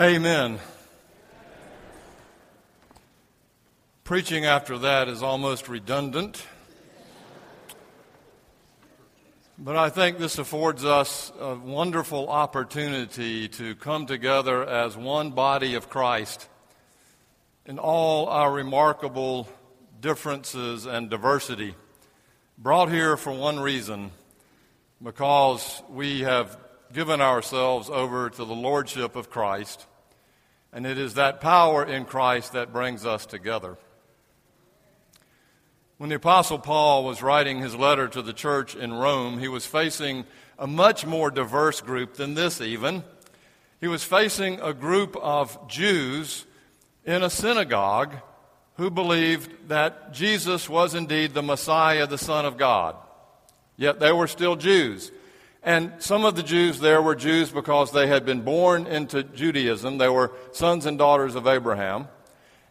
Amen. Preaching after that is almost redundant. But I think this affords us a wonderful opportunity to come together as one body of Christ in all our remarkable differences and diversity, brought here for one reason because we have given ourselves over to the Lordship of Christ, and it is that power in Christ that brings us together. When the Apostle Paul was writing his letter to the church in Rome, he was facing a much more diverse group than this, even. He was facing a group of Jews in a synagogue who believed that Jesus was indeed the Messiah, the Son of God. Yet they were still Jews. And some of the Jews there were Jews because they had been born into Judaism. They were sons and daughters of Abraham.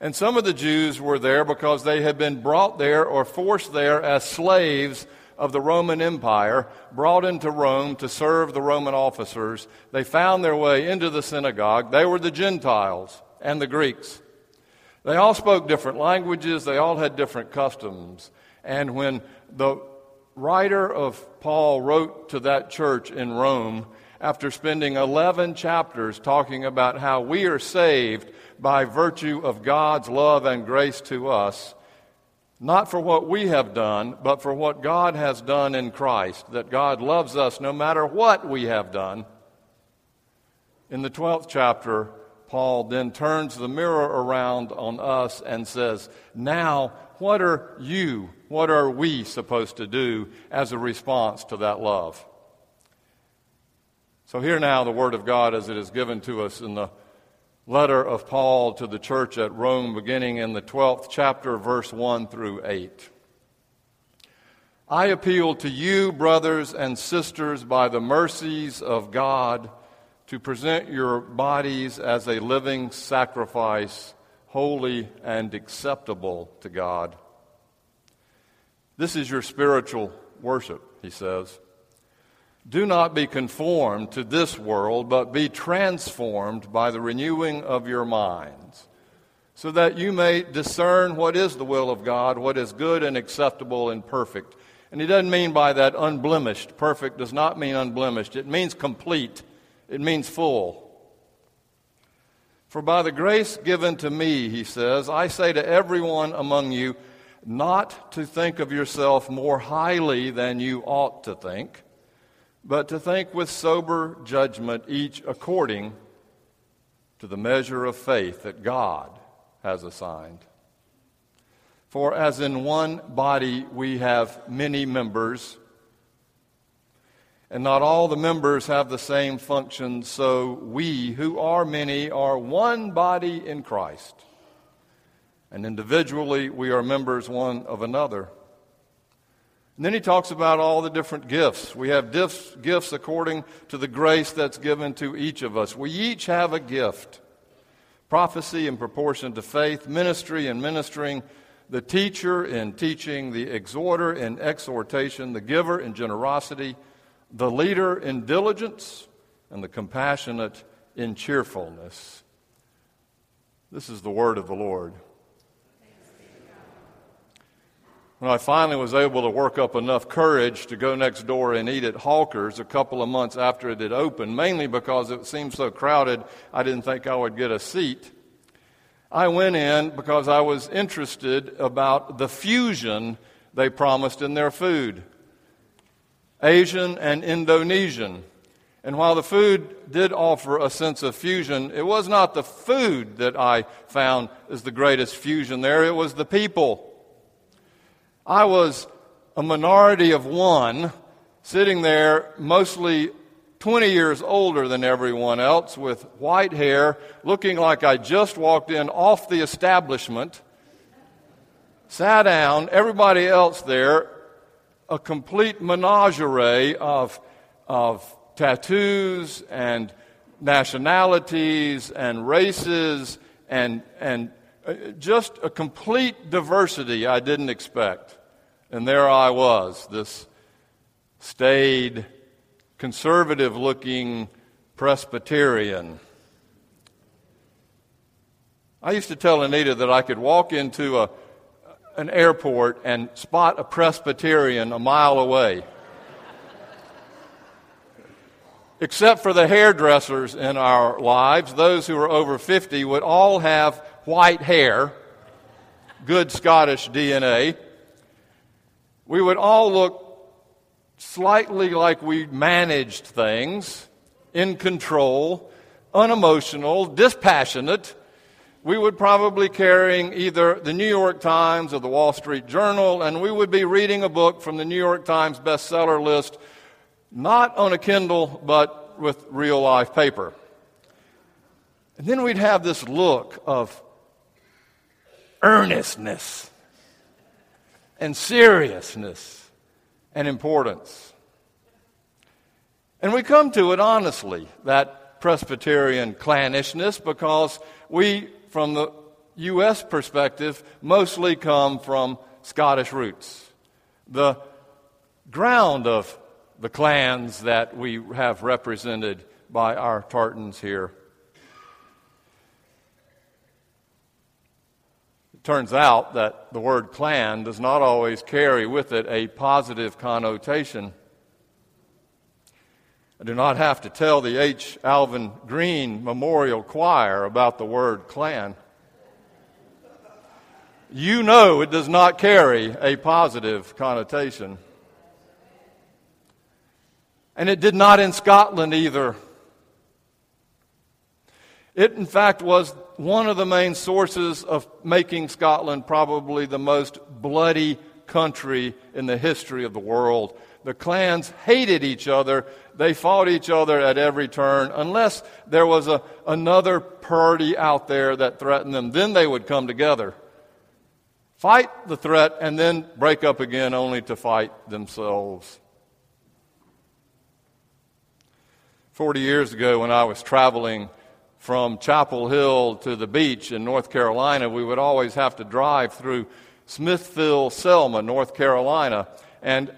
And some of the Jews were there because they had been brought there or forced there as slaves of the Roman Empire, brought into Rome to serve the Roman officers. They found their way into the synagogue. They were the Gentiles and the Greeks. They all spoke different languages, they all had different customs. And when the writer of Paul wrote to that church in Rome after spending 11 chapters talking about how we are saved by virtue of God's love and grace to us, not for what we have done, but for what God has done in Christ, that God loves us no matter what we have done. In the 12th chapter, Paul then turns the mirror around on us and says, Now, what are you what are we supposed to do as a response to that love? So, hear now the Word of God as it is given to us in the letter of Paul to the church at Rome, beginning in the 12th chapter, verse 1 through 8. I appeal to you, brothers and sisters, by the mercies of God, to present your bodies as a living sacrifice, holy and acceptable to God this is your spiritual worship, he says. Do not be conformed to this world, but be transformed by the renewing of your minds, so that you may discern what is the will of God, what is good and acceptable and perfect. And he doesn't mean by that unblemished. Perfect does not mean unblemished, it means complete, it means full. For by the grace given to me, he says, I say to everyone among you, not to think of yourself more highly than you ought to think, but to think with sober judgment, each according to the measure of faith that God has assigned. For as in one body we have many members, and not all the members have the same function, so we, who are many, are one body in Christ and individually we are members one of another. And then he talks about all the different gifts. We have gifts, gifts according to the grace that's given to each of us. We each have a gift prophecy in proportion to faith, ministry in ministering, the teacher in teaching, the exhorter in exhortation, the giver in generosity, the leader in diligence, and the compassionate in cheerfulness. This is the word of the Lord. when I finally was able to work up enough courage to go next door and eat at Hawker's a couple of months after it had opened, mainly because it seemed so crowded I didn't think I would get a seat. I went in because I was interested about the fusion they promised in their food Asian and Indonesian. And while the food did offer a sense of fusion, it was not the food that I found as the greatest fusion there, it was the people. I was a minority of one, sitting there mostly 20 years older than everyone else with white hair, looking like I just walked in off the establishment, sat down, everybody else there, a complete menagerie of, of tattoos and nationalities and races and, and uh, just a complete diversity I didn't expect. And there I was, this staid, conservative looking Presbyterian. I used to tell Anita that I could walk into a, an airport and spot a Presbyterian a mile away. Except for the hairdressers in our lives, those who are over 50 would all have white hair, good Scottish DNA. We would all look slightly like we managed things, in control, unemotional, dispassionate we would probably carrying either the New York Times or the Wall Street Journal, and we would be reading a book from the New York Times bestseller list, not on a Kindle, but with real life paper. And then we'd have this look of earnestness and seriousness and importance. And we come to it honestly, that Presbyterian clannishness, because we from the U.S. perspective, mostly come from Scottish roots. The ground of the clans that we have represented by our tartans here. It turns out that the word clan does not always carry with it a positive connotation. I do not have to tell the H. Alvin Green Memorial Choir about the word clan. You know it does not carry a positive connotation. And it did not in Scotland either. It, in fact, was one of the main sources of making Scotland probably the most bloody country in the history of the world. The clans hated each other. They fought each other at every turn. Unless there was a, another party out there that threatened them, then they would come together. Fight the threat and then break up again only to fight themselves. Forty years ago, when I was traveling from Chapel Hill to the beach in North Carolina, we would always have to drive through Smithfield, Selma, North Carolina. And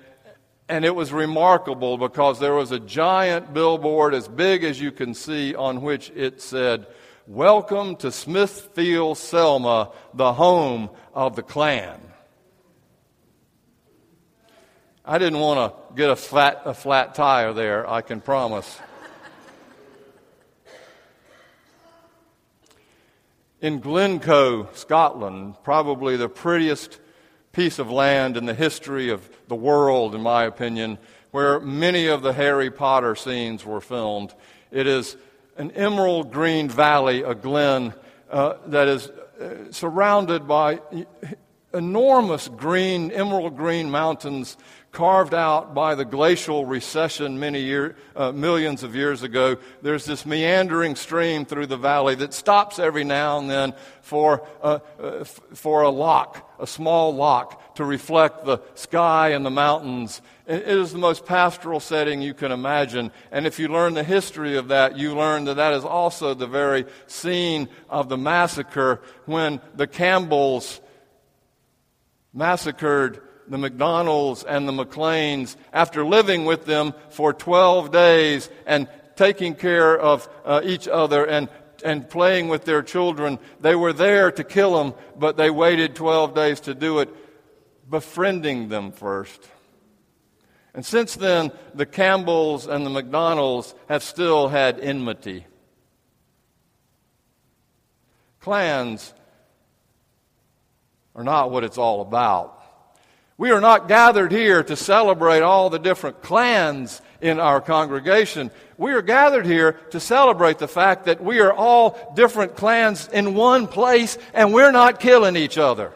and it was remarkable because there was a giant billboard as big as you can see on which it said, Welcome to Smithfield, Selma, the home of the Klan. I didn't want to get a flat, a flat tire there, I can promise. In Glencoe, Scotland, probably the prettiest piece of land in the history of the world, in my opinion, where many of the Harry Potter scenes were filmed. It is an emerald green valley, a glen, uh, that is uh, surrounded by enormous green, emerald green mountains carved out by the glacial recession many year, uh, millions of years ago. There's this meandering stream through the valley that stops every now and then for, uh, uh, f- for a loch, a small loch, to reflect the sky and the mountains. It is the most pastoral setting you can imagine. And if you learn the history of that, you learn that that is also the very scene of the massacre when the Campbells massacred the McDonalds and the McLeans after living with them for 12 days and taking care of uh, each other and, and playing with their children. They were there to kill them, but they waited 12 days to do it, befriending them first. And since then, the Campbells and the McDonalds have still had enmity. Clans are not what it's all about. We are not gathered here to celebrate all the different clans in our congregation. We are gathered here to celebrate the fact that we are all different clans in one place and we're not killing each other.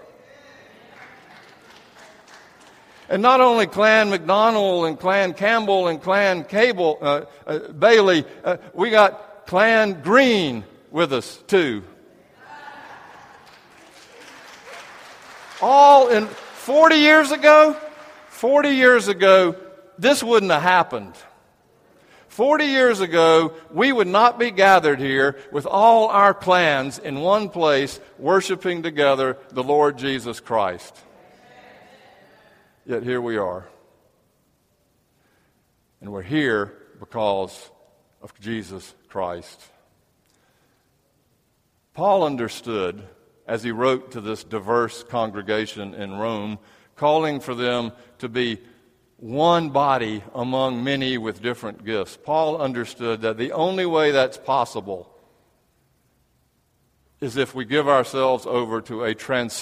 And not only Clan McDonald and Clan Campbell and Clan Cable, uh, uh, Bailey, uh, we got Clan Green with us too. All in 40 years ago, 40 years ago, this wouldn't have happened. 40 years ago, we would not be gathered here with all our clans in one place, worshiping together the Lord Jesus Christ. Yet here we are. And we're here because of Jesus Christ. Paul understood as he wrote to this diverse congregation in Rome, calling for them to be one body among many with different gifts. Paul understood that the only way that's possible is if we give ourselves over to a trans-